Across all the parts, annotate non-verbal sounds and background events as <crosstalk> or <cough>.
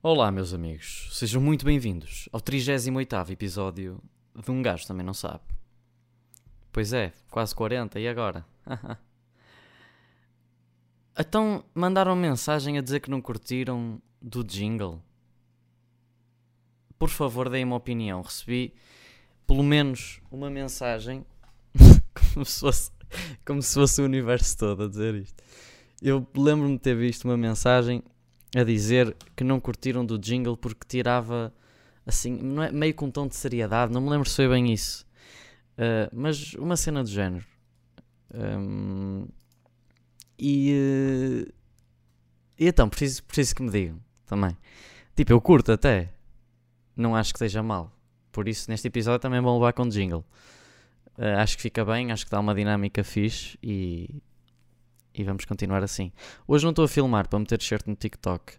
Olá, meus amigos, sejam muito bem-vindos ao 38 episódio de Um Gajo Também Não Sabe. Pois é, quase 40, e agora? <laughs> então mandaram mensagem a dizer que não curtiram do jingle. Por favor, deem uma opinião. Recebi pelo menos uma mensagem <laughs> como se fosse, como se fosse o universo todo a dizer isto. Eu lembro-me de ter visto uma mensagem a dizer que não curtiram do jingle porque tirava assim, não é, meio com um tom de seriedade, não me lembro se foi bem isso, uh, mas uma cena do género. Um, e, uh, e então, preciso, preciso que me digam também. Tipo, eu curto até, não acho que esteja mal. Por isso, neste episódio também vou levar com jingle. Uh, acho que fica bem, acho que dá uma dinâmica fixe e, e vamos continuar assim. Hoje não estou a filmar para meter shirt no TikTok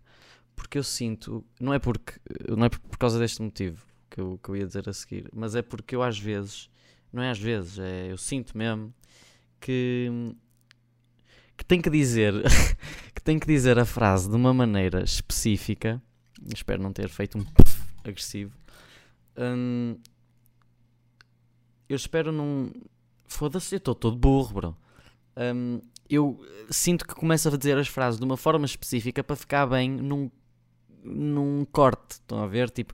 porque eu sinto, não é porque não é por causa deste motivo que eu, que eu ia dizer a seguir, mas é porque eu às vezes, não é às vezes, é eu sinto mesmo que que tem que dizer <laughs> que tem que dizer a frase de uma maneira específica. Espero não ter feito um agressivo. Hum, eu espero não. Foda-se, eu estou todo burro, bro. Um, eu sinto que começo a dizer as frases de uma forma específica para ficar bem num, num corte. Estão a ver? Tipo,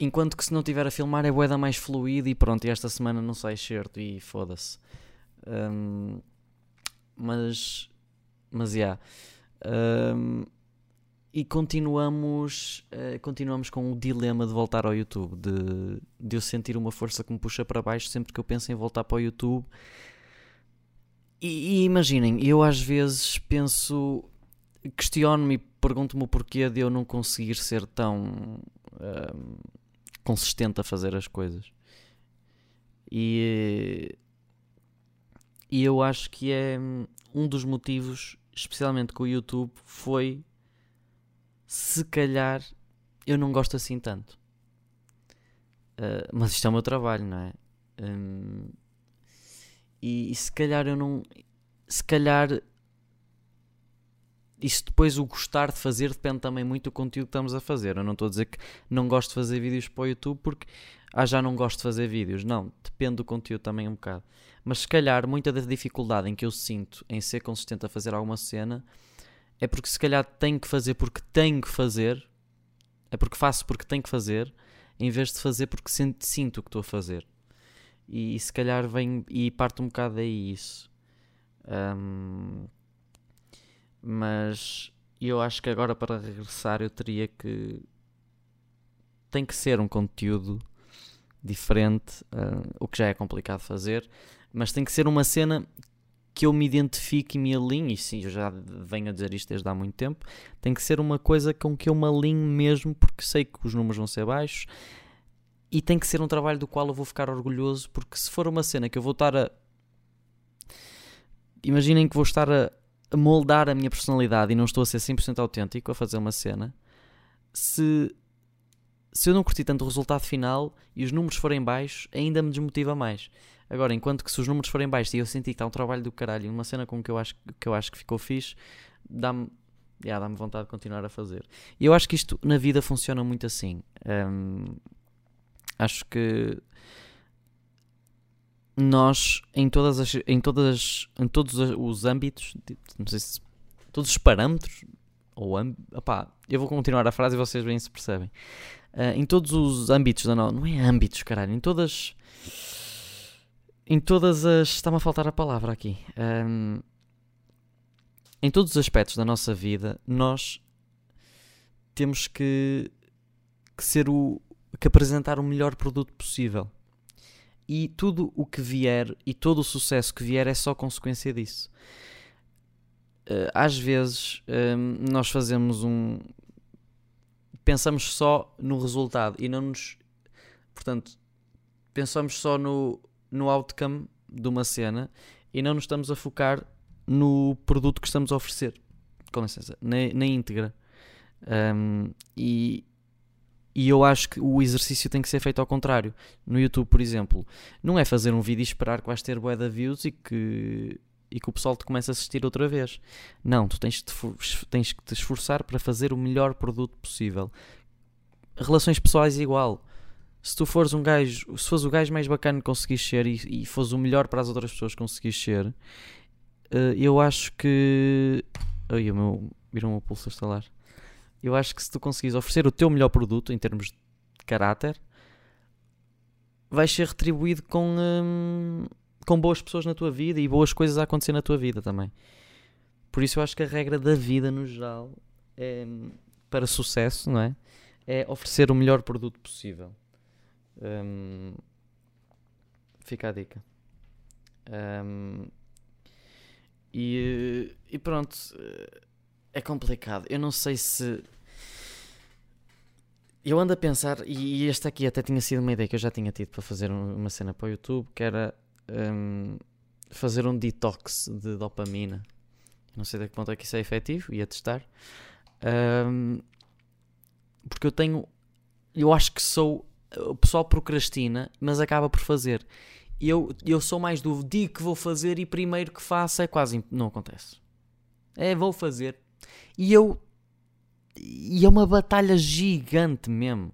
enquanto que se não tiver a filmar é boeda mais fluido e pronto, e esta semana não sai certo e foda-se. Um, mas, mas, já. Yeah. Um, e continuamos, uh, continuamos com o dilema de voltar ao YouTube, de, de eu sentir uma força que me puxa para baixo sempre que eu penso em voltar para o YouTube e, e imaginem, eu às vezes penso, questiono-me e pergunto-me o porquê de eu não conseguir ser tão uh, consistente a fazer as coisas. E, e eu acho que é um dos motivos, especialmente com o YouTube, foi se calhar eu não gosto assim tanto. Uh, mas isto é o meu trabalho, não é? Um, e, e se calhar eu não. Se calhar isso depois o gostar de fazer depende também muito do conteúdo que estamos a fazer. Eu não estou a dizer que não gosto de fazer vídeos para o YouTube porque ah, já não gosto de fazer vídeos. Não, depende do conteúdo também um bocado. Mas se calhar muita da dificuldade em que eu sinto em ser consistente a fazer alguma cena é porque se calhar tenho que fazer porque tenho que fazer, é porque faço porque tenho que fazer, em vez de fazer porque sinto, sinto o que estou a fazer. E, e, se calhar vem e parte um bocado daí isso. Um, mas eu acho que agora para regressar eu teria que. Tem que ser um conteúdo diferente, uh, o que já é complicado fazer, mas tem que ser uma cena que eu me identifique e me alinhe, e sim, eu já venho a dizer isto desde há muito tempo, tem que ser uma coisa com que eu me alinhe mesmo, porque sei que os números vão ser baixos e tem que ser um trabalho do qual eu vou ficar orgulhoso, porque se for uma cena que eu vou estar a. Imaginem que vou estar a, moldar a minha personalidade e não estou a ser 100% autêntico a fazer uma cena. Se, se eu não curti tanto o resultado final e os números forem baixos, ainda me desmotiva mais. Agora, enquanto que se os números forem baixos e eu sentir que está um trabalho do caralho, uma cena com que eu acho que, eu acho que ficou fixe, dá-me yeah, dá vontade de continuar a fazer. E eu acho que isto na vida funciona muito assim. Um, Acho que nós em todas as, em todas em todos os âmbitos, não sei se todos os parâmetros ou opá, eu vou continuar a frase e vocês bem se percebem. Uh, em todos os âmbitos da no... não é âmbitos, caralho, em todas em todas as está-me a faltar a palavra aqui. Um, em todos os aspectos da nossa vida, nós temos que, que ser o, que apresentar o melhor produto possível. E tudo o que vier e todo o sucesso que vier é só consequência disso. Uh, às vezes um, nós fazemos um. Pensamos só no resultado e não nos. Portanto, pensamos só no, no outcome de uma cena e não nos estamos a focar no produto que estamos a oferecer. Com licença, na, na íntegra. Um, e, e eu acho que o exercício tem que ser feito ao contrário. No YouTube, por exemplo, não é fazer um vídeo e esperar que vais ter bué de views e que, e que o pessoal te começa a assistir outra vez. Não, tu tens, -te, tens que te esforçar para fazer o melhor produto possível. Relações pessoais igual. Se tu fores um gajo, se fores o gajo mais bacana que conseguis ser e, e fores o melhor para as outras pessoas que conseguis ser, uh, eu acho que. Ai, o meu. Viram o meu pulso a. Eu acho que se tu conseguires oferecer o teu melhor produto em termos de caráter, vais ser retribuído com, hum, com boas pessoas na tua vida e boas coisas a acontecer na tua vida também. Por isso eu acho que a regra da vida no geral é, para sucesso, não é? É oferecer o melhor produto possível. Hum, fica a dica. Um, e, e pronto, é complicado. Eu não sei se eu ando a pensar, e este aqui até tinha sido uma ideia que eu já tinha tido para fazer uma cena para o YouTube, que era um, fazer um detox de dopamina. Não sei até que ponto é que isso é efetivo, ia testar. Um, porque eu tenho. Eu acho que sou. O pessoal procrastina, mas acaba por fazer. Eu, eu sou mais do digo que vou fazer e primeiro que faço é quase. Não acontece. É, vou fazer. E eu e é uma batalha gigante mesmo.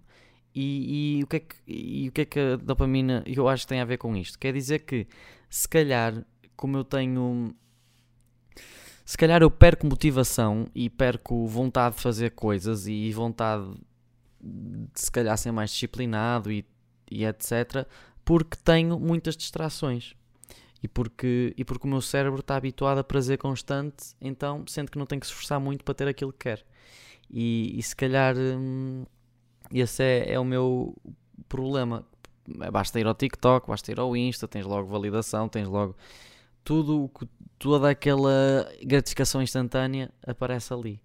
E, e, o que é que, e o que é que a dopamina eu acho que tem a ver com isto? Quer dizer que se calhar, como eu tenho. Se calhar eu perco motivação e perco vontade de fazer coisas e vontade de se calhar ser mais disciplinado e, e etc. Porque tenho muitas distrações e porque, e porque o meu cérebro está habituado a prazer constante, então sente que não tem que se esforçar muito para ter aquilo que quer. E, e se calhar hum, esse é, é o meu problema. Basta ir ao TikTok, basta ir ao Insta, tens logo validação, tens logo tudo, toda aquela gratificação instantânea aparece ali.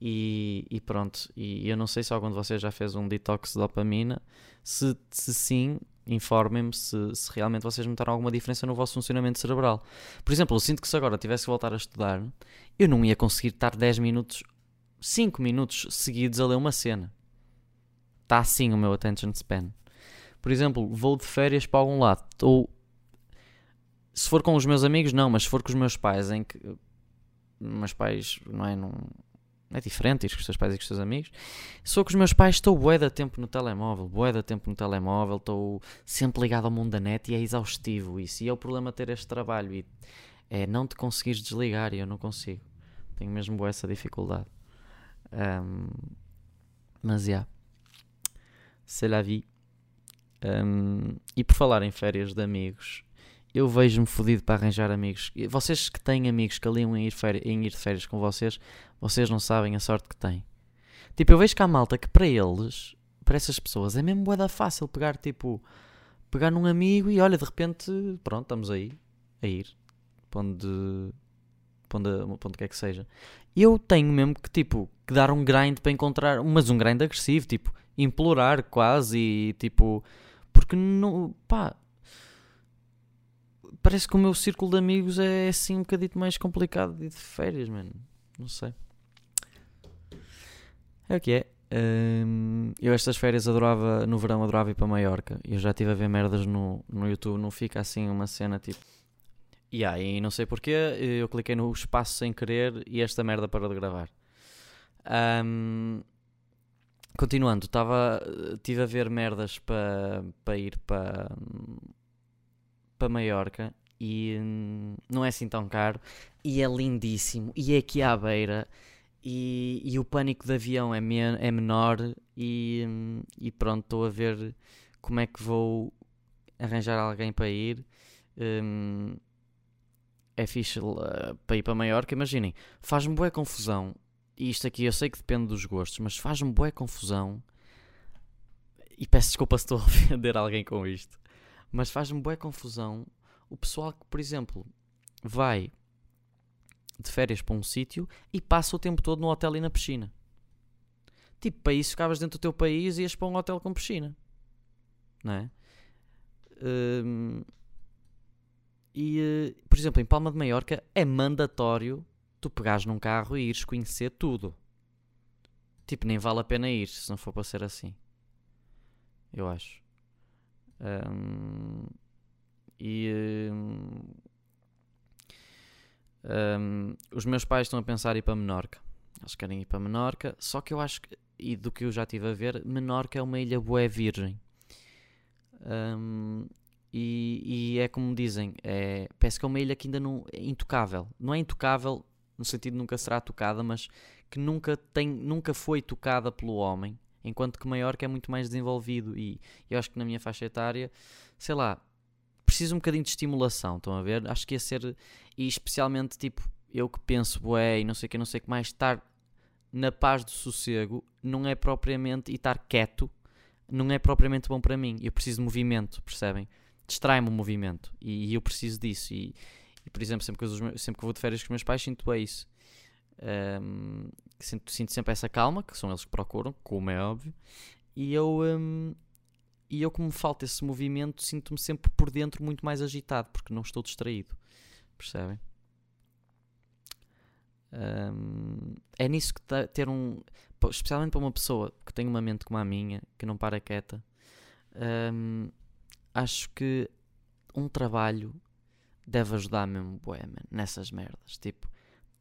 E, e, pronto, e eu não sei se algum de vocês já fez um detox de dopamina. Se, se sim, informem-me se, se, realmente vocês notaram alguma diferença no vosso funcionamento cerebral. Por exemplo, eu sinto que se agora tivesse que voltar a estudar, eu não ia conseguir estar 10 minutos 5 minutos seguidos a ler uma cena. Está assim o meu attention span. Por exemplo, vou de férias para algum lado. Ou se for com os meus amigos, não, mas se for com os meus pais, em que meus pais não é, não, é diferente ir com os teus pais e com os teus amigos. For com os meus pais, estou bué da tempo no telemóvel, bué da tempo no telemóvel, estou sempre ligado ao mundo da net e é exaustivo isso. E é o problema ter este trabalho e é não te conseguires desligar e eu não consigo. Tenho mesmo bué essa dificuldade. Um, mas já. Yeah. C'est la vie. Um, e por falar em férias de amigos, eu vejo-me fodido para arranjar amigos. Vocês que têm amigos que aliam em ir, em ir de férias com vocês, vocês não sabem a sorte que têm. Tipo, eu vejo que há malta que para eles, para essas pessoas, é mesmo boeda fácil pegar, tipo, pegar num amigo e olha, de repente, pronto, estamos aí, a ir. Para onde, para onde, para quer que seja. Eu tenho mesmo que, tipo, que dar um grind para encontrar, mas um grind agressivo, tipo, implorar quase e, tipo, porque não, pá, parece que o meu círculo de amigos é assim um bocadito mais complicado de de férias, mano, não sei. É o que é. Um, eu estas férias adorava, no verão adorava ir para Maiorca. Eu já estive a ver merdas no, no YouTube, não fica assim uma cena tipo Yeah, e não sei porquê, eu cliquei no espaço sem querer e esta merda parou de gravar. Um, continuando, estava tive a ver merdas para pa ir para para Maiorca e hum, não é assim tão caro. E é lindíssimo. E é aqui à beira. E, e o pânico de avião é, me, é menor. E, hum, e pronto, estou a ver como é que vou arranjar alguém para ir. Um, é fixe uh, para ir para Maiorca, imaginem, faz-me boa confusão, e isto aqui eu sei que depende dos gostos, mas faz-me boa confusão, e peço desculpa se estou a <laughs> ofender alguém com isto, mas faz-me boa confusão o pessoal que, por exemplo, vai de férias para um sítio e passa o tempo todo no hotel e na piscina. Tipo, para isso ficavas dentro do teu país e ias para um hotel com piscina. Não é? Hum, e, eh, por exemplo, em Palma de Maiorca é mandatório tu pegares num carro e ires conhecer tudo. Tipo, nem vale a pena ir se não for para ser assim. Eu acho. E. Um, os meus pais estão a pensar ir para Menorca. Eles querem ir para Menorca, só que eu acho que, e do que eu já estive a ver, Menorca é uma ilha bué virgem. Um, e, e, é como dizem, é, parece que é uma ilha que ainda não é intocável. Não é intocável no sentido de nunca será tocada, mas que nunca, tem, nunca foi tocada pelo homem, enquanto que Maiorca é muito mais desenvolvido. E eu acho que na minha faixa etária, sei lá, preciso um bocadinho de estimulação. Estão a ver? Acho que ia ser, e especialmente tipo, eu que penso, bué, e não sei o que, não sei o que mais, estar na paz do sossego não é propriamente, e estar quieto, não é propriamente bom para mim. Eu preciso de movimento, percebem? Distrai-me o movimento e, e, eu preciso disso. E, e por exemplo, sempre que, eu, sempre que vou de férias com os meus pais, sinto é isso. Um, sinto, sinto, sempre essa calma, que são eles que procuram, como é óbvio. E eu, um, e eu como falta esse movimento, sinto-me sempre por dentro muito mais agitado, porque não estou distraído. Percebem? Um, é nisso que ter um. Especialmente para uma pessoa que tem uma mente como a minha, que não para quieta, um, acho que um trabalho deve ajudar mesmo, bué, man, nessas merdas. Tipo,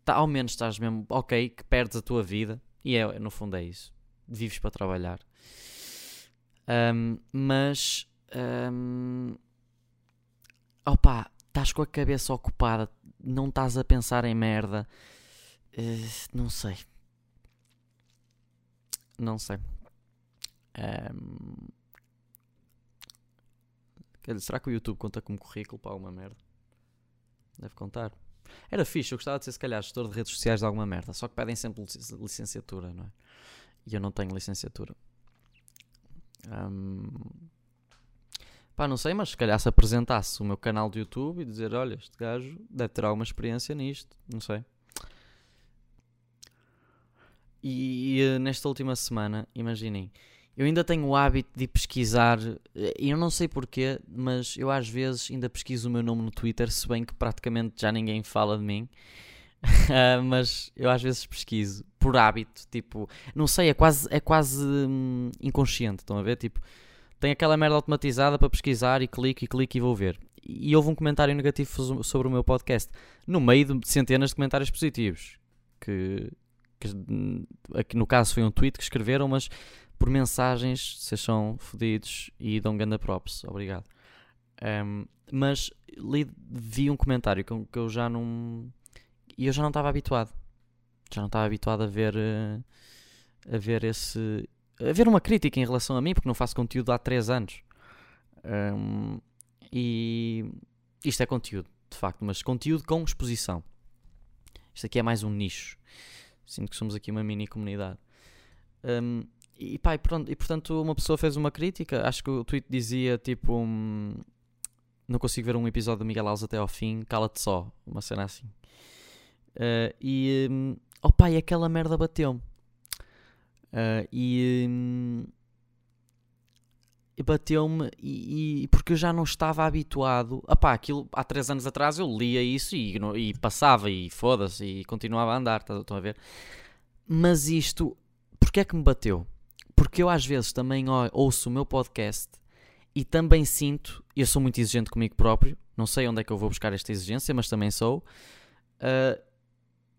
tá, ao menos estás mesmo, ok, que perdes a tua vida, e é, no fundo é isso. Vives para trabalhar. Um, mas, um, opa, estás com a cabeça ocupada, não estás a pensar em merda. Uh, não sei. Não sei. Um, será que o YouTube conta como currículo para alguma merda? Deve contar. Era fixe, eu gostava de ser se calhar gestor de redes sociais de alguma merda, só que pedem sempre licenciatura, não é? E eu não tenho licenciatura. Um, pá, não sei, mas se calhar se apresentasse o meu canal de YouTube e dizer: Olha, este gajo deve ter alguma experiência nisto, não sei. E, e nesta última semana, imaginem, eu ainda tenho o hábito de pesquisar, e eu não sei porquê, mas eu às vezes ainda pesquiso o meu nome no Twitter, se bem que praticamente já ninguém fala de mim. uh, <laughs> mas eu às vezes pesquiso por hábito, tipo, não sei, é quase, é quase hum, inconsciente, estão a ver? Tipo, tenho aquela merda automatizada para pesquisar e clico e clico e vou ver. E houve um comentário negativo sobre o meu podcast, no meio de centenas de comentários positivos, que, que aqui no caso foi um tweet que escreveram, mas por mensagens, vocês são fodidos e dão ganda props, obrigado. Um, mas li, vi um comentário que, que eu já não e eu já não estava habituado. Já não estava habituado a ver uh, a ver esse a ver uma crítica em relação a mim, porque não faço conteúdo há 3 anos. Um, e isto é conteúdo, de facto, mas conteúdo com exposição. Isto aqui é mais um nicho. Sinto que somos aqui uma mini comunidade. Um, e, pá, e, pronto, e portanto, uma pessoa fez uma crítica. Acho que o tweet dizia tipo: um, Não consigo ver um episódio do Miguel Alves até ao fim, cala-te só. Uma cena assim. Uh, e, um, opa, e aquela merda bateu-me. Uh, e, um, bateu-me e, e, porque eu já não estava habituado. Opá, aquilo há 3 anos atrás eu lia isso e, e passava e foda-se e continuava a andar, estão a ver? Mas isto, porque é que me bateu? Porque eu às vezes também ouço o meu podcast e também sinto, eu sou muito exigente comigo próprio, não sei onde é que eu vou buscar esta exigência, mas também sou. Uh,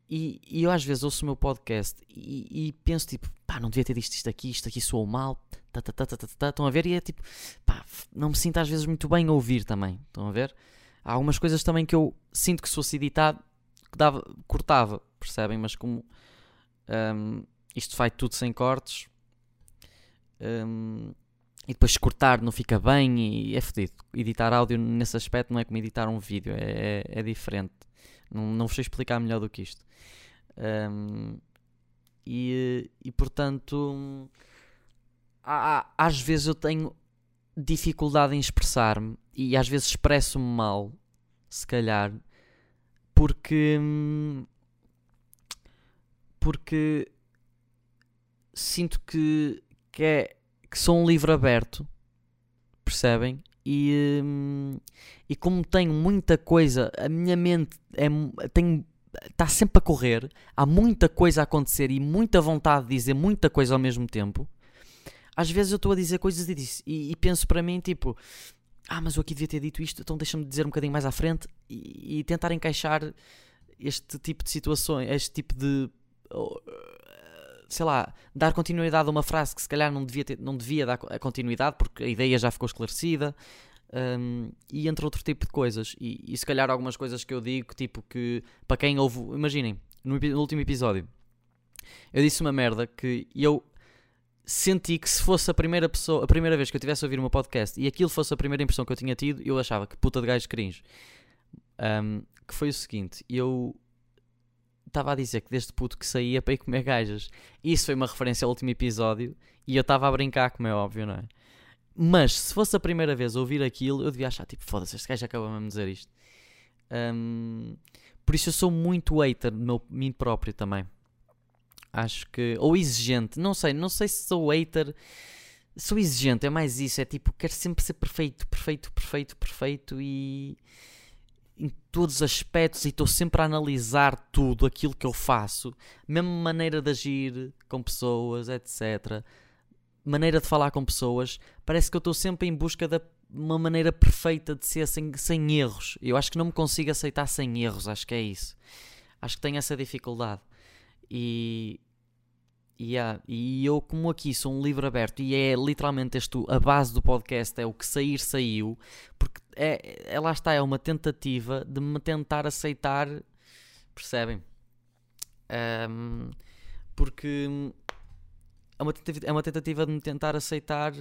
e, e, eu às vezes ouço o meu podcast e, e, penso tipo, pá, não devia ter dito isto aqui, isto aqui soou mal, tá, tá, tá, tá, tá, tá, estão a ver? E é tipo, pá, não me sinto às vezes muito bem a ouvir também, estão a ver? Há algumas coisas também que eu sinto que se fosse editado, que dava, cortava, percebem? Mas como um, isto vai tudo sem cortes um, e depois cortar não fica bem e é fedido. Editar áudio nesse aspecto não é como editar um vídeo, é, é, é diferente. Não, não vos sei explicar melhor do que isto. Um, e, e portanto, há, às vezes eu tenho dificuldade em expressar-me e às vezes expresso-me mal, se calhar, porque. Porque sinto que, que, é, que sou um livro aberto, percebem? E, hum, e como tenho muita coisa, a minha mente é, está sempre a correr, há muita coisa a acontecer e muita vontade de dizer muita coisa ao mesmo tempo. Às vezes eu estou a dizer coisas e, e, e, penso para mim, tipo, ah, mas eu aqui devia ter dito isto, então deixa-me dizer um bocadinho mais à frente e, e tentar encaixar este tipo de situações, este tipo de. Sei lá, dar continuidade a uma frase que se calhar não devia, ter, não devia dar continuidade porque a ideia já ficou esclarecida. Um, e entre outro tipo de coisas. E, e, se calhar algumas coisas que eu digo, tipo que para quem ouve, imaginem, no, no, último episódio eu disse uma merda que eu senti que se fosse a primeira pessoa, a primeira vez que eu tivesse a ouvir o meu podcast e aquilo fosse a primeira impressão que eu tinha tido, eu achava que puta de gajo cringe. Um, que foi o seguinte, eu estava a dizer que desde puto que saía para ir comer gajas. Isso foi uma referência ao último episódio e eu estava a brincar, como é óbvio, não é? Mas se fosse a primeira vez ouvir aquilo, eu devia achar tipo, foda-se, este gajo acaba-me de dizer isto. Um, por isso eu sou muito hater de meu, mim próprio também. Acho que. Ou exigente, não sei, não sei se sou hater. Sou exigente, é mais isso, é tipo, quero sempre ser perfeito, perfeito, perfeito, perfeito e em todos os aspectos e estou sempre a analisar tudo aquilo que eu faço, mesmo maneira de agir com pessoas, etc maneira de falar com pessoas, parece que eu estou sempre em busca de uma maneira perfeita de ser sem, sem erros. Eu acho que não me consigo aceitar sem erros, acho que é isso. Acho que tenho essa dificuldade. E, yeah, e eu, como aqui sou um livro aberto e é literalmente este, a base do podcast, é o que sair, saiu, porque é, é lá está, é uma tentativa de me tentar aceitar, percebem? Um, porque é uma tentativa, é uma tentativa de me tentar aceitar.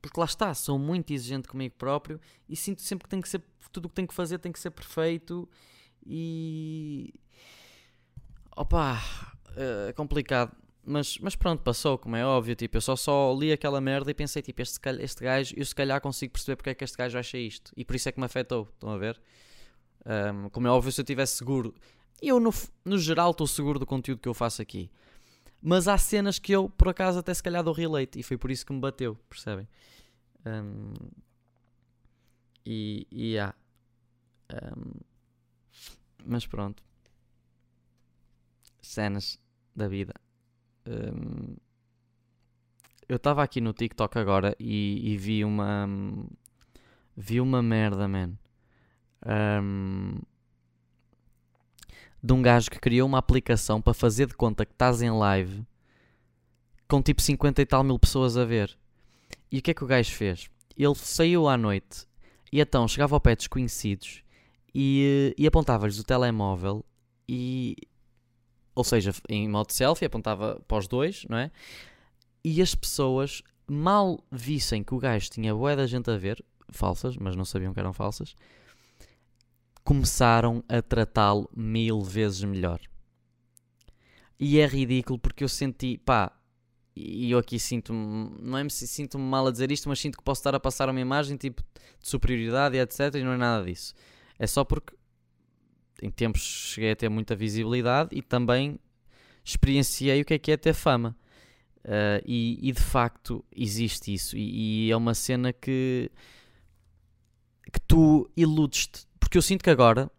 Porque lá está, sou muito exigente comigo próprio e sinto sempre que tem que ser. Tudo o que tenho que fazer tem que ser perfeito e. Opa, é complicado. Mas, mas pronto, passou, como é óbvio. Tipo, eu só, só li aquela merda e pensei, tipo, este, este gajo, eu se calhar consigo perceber porque é que este gajo acha isto. E por isso é que me afetou. Estão a ver? Um, como é óbvio, se eu estivesse seguro eu, no, no geral, estou seguro do conteúdo que eu faço aqui. Mas há cenas que eu, por acaso, até se calhar dou relate. E foi por isso que me bateu, percebem? Um, e, e há. Um, mas pronto. Cenas da vida. Um, eu estava aqui no TikTok agora e, e, vi uma. Vi uma merda, man. Um, de um gajo que criou uma aplicação para fazer de conta que estás em live com tipo 50 e tal mil pessoas a ver. E o que é que o gajo fez? Ele saiu à noite e então chegava ao pé de desconhecidos e, e apontava-lhes o telemóvel e. Ou seja, em modo selfie, apontava para os dois, não é? E as pessoas mal vissem que o gajo tinha boa da gente a ver, falsas, mas não sabiam que eram falsas, começaram a tratá-lo mil vezes melhor. E é ridículo porque eu senti, pá, e eu aqui sinto-me, não é me sinto-me mal a dizer isto, mas sinto que posso estar a passar uma imagem tipo de superioridade e etc. E não é nada disso. É só porque em tempos cheguei a ter muita visibilidade e também experienciei o que é que é ter fama. Uh, e, e, de facto existe isso. E, e, é uma cena que, que tu iludes-te porque eu sinto que agora,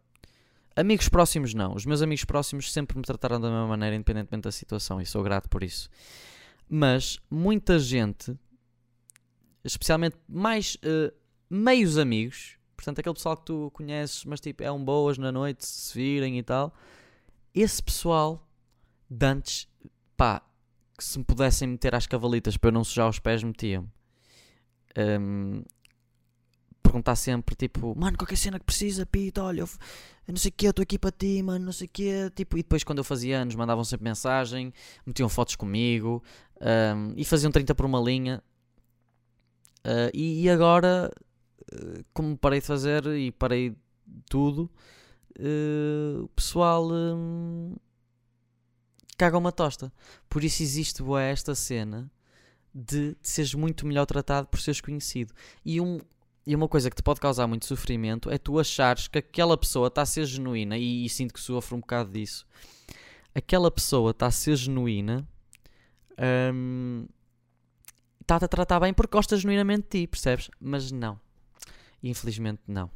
amigos próximos não. Os meus amigos próximos sempre me trataram da mesma maneira, independentemente da situação, e sou grato por isso. Mas muita gente, especialmente mais uh, meios amigos, portanto, aquele pessoal que tu conheces, mas tipo, é um boas na noite, se virem e tal, esse pessoal, dantes, pá, que se me pudessem meter às cavalitas para eu não sujar os pés, metiam-me. Um, perguntar sempre, tipo, mano, qualquer cena que precisa, Pito, olha, eu, eu não sei o que, estou aqui para ti, mano, não sei o que, tipo, e depois quando eu fazia anos mandavam sempre mensagem, metiam fotos comigo um, e faziam 30 por uma linha. Uh, e, e, agora, como parei de fazer e parei tudo, uh, o pessoal um, caga uma tosta. Por isso existe boa esta cena de, de seres muito melhor tratado por seres conhecido. E um, e uma coisa que te pode causar muito sofrimento é tu achares que aquela pessoa está a ser genuína, e, e sinto que sofro um bocado disso. Aquela pessoa está a ser genuína, um, está-te a tratar bem porque gosta genuinamente de ti, percebes? Mas não. Infelizmente, não.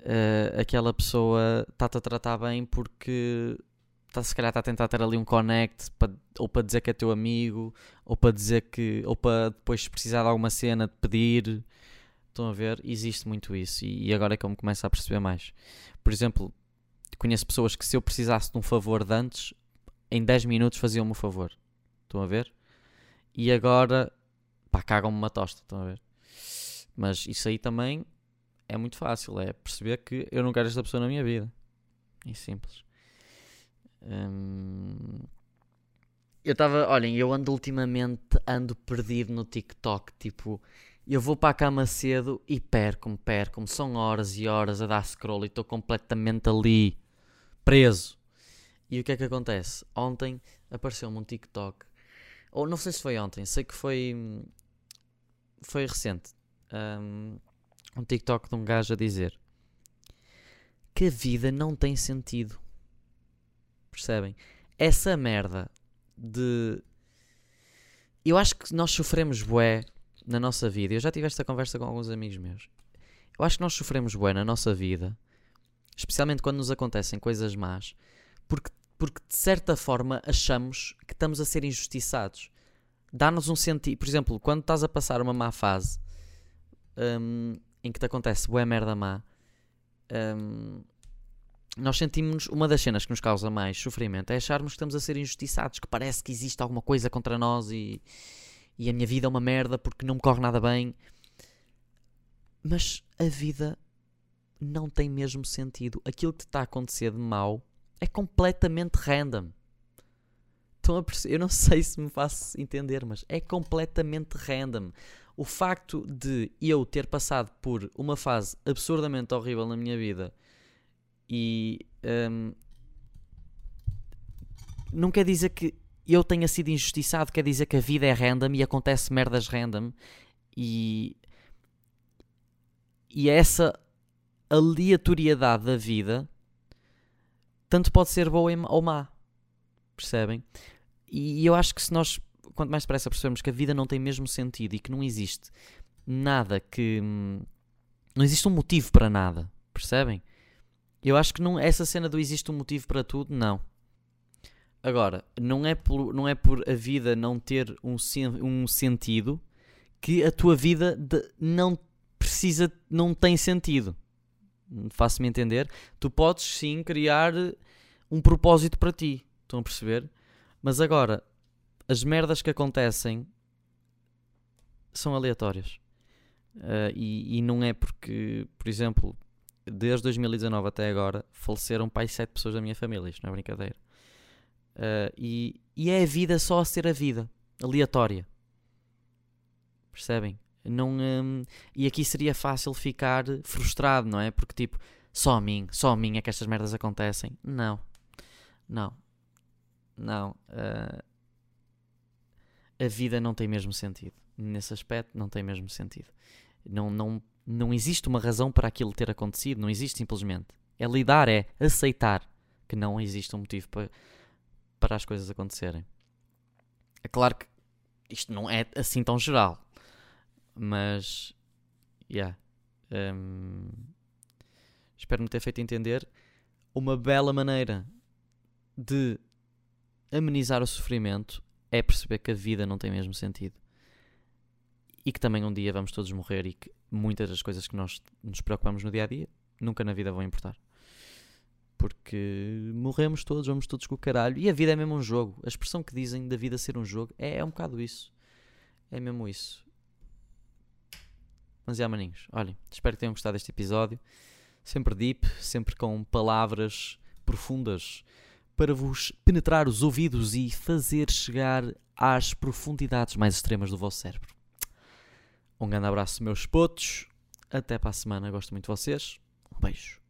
Uh, aquela pessoa está-te a tratar bem porque tá, se calhar está a tentar ter ali um connect para, ou para dizer que é teu amigo, ou para dizer que, ou para depois precisar de alguma cena de pedir estão a ver, existe muito isso. E, e agora é que eu me começo a perceber mais. Por exemplo, conheço pessoas que se eu precisasse de um favor de antes, em 10 minutos faziam-me o favor. Estão a ver? E agora, pá, cagam-me uma tosta. Estão a ver? Mas isso aí também é muito fácil. É perceber que eu não quero esta pessoa na minha vida. É simples. Hum... Eu estava, olhem, eu ando ultimamente, ando perdido no TikTok. Tipo, eu vou para a cama cedo e perco-me, perco-me. São horas e horas a dar scroll e estou completamente ali, preso. E o que é que acontece? Ontem apareceu-me um TikTok, ou não sei se foi ontem, sei que foi, foi recente. Um, um TikTok de um gajo a dizer que a vida não tem sentido. Percebem? Essa merda de. Eu acho que nós sofremos bué na nossa vida. Eu já tive esta conversa com alguns amigos meus. Eu acho que nós sofremos bué na nossa vida, especialmente quando nos acontecem coisas más, porque, porque de certa forma achamos que estamos a ser injustiçados. Dá-nos um sentido. Por exemplo, quando estás a passar uma má fase um, em que te acontece bué merda má, um, nós sentimos uma das cenas que nos causa mais sofrimento é acharmos que estamos a ser injustiçados, que parece que existe alguma coisa contra nós e, e a minha vida é uma merda porque não me corre nada bem. Mas a vida não tem mesmo sentido. Aquilo que te está a acontecer de mal é completamente random. Estão a perceber? Eu não sei se me faço entender, mas é completamente random. O facto de eu ter passado por uma fase absurdamente horrível na minha vida e um, não quer dizer que eu tenha sido injustiçado, quer dizer que a vida é random e acontece merdas random e, e essa aleatoriedade da vida tanto pode ser boa ou má. Percebem? E eu acho que se nós, quanto mais depressa percebemos que a vida não tem mesmo sentido e que não existe nada que. Hum, não existe um motivo para nada. Percebem? Eu acho que não, essa cena do existe um motivo para tudo, não. Agora, não é por, não é por a vida não ter um, um sentido que a tua vida de, não precisa, não tem sentido. Faço-me entender? Tu podes sim criar um propósito para ti. Estão a perceber? Mas agora, as merdas que acontecem são aleatórias. Uh, e, e não é porque, por exemplo, desde 2019 até agora, faleceram pai sete pessoas da minha família. Isto não é brincadeira. Uh, e, e é a vida só a ser a vida, aleatória. Percebem? Não, um, e aqui seria fácil ficar frustrado, não é? Porque tipo, só a mim, só a mim é que estas merdas acontecem. Não, não, não. Uh, a vida não tem mesmo sentido. Nesse aspecto, não tem mesmo sentido. Não, não, não existe uma razão para aquilo ter acontecido, não existe simplesmente. É lidar, é aceitar que não existe um motivo para, para as coisas acontecerem. É claro que isto não é assim tão geral, mas, yeah, um, espero-me ter feito entender uma bela maneira de amenizar o sofrimento é perceber que a vida não tem mesmo sentido e que também um dia vamos todos morrer e que muitas das coisas que nós nos preocupamos no dia a dia nunca na vida vão importar. Porque morremos todos, vamos todos com o caralho. E a vida é mesmo um jogo. A expressão que dizem da vida ser um jogo é, é um bocado isso. É mesmo isso. Mas é, maninhos, olhem, espero que tenham gostado deste episódio. Sempre deep, sempre com palavras profundas para vos penetrar os ouvidos e fazer chegar às profundidades mais extremas do vosso cérebro. Um grande abraço, meus putos. Até para a semana. Gosto muito de vocês. Um beijo.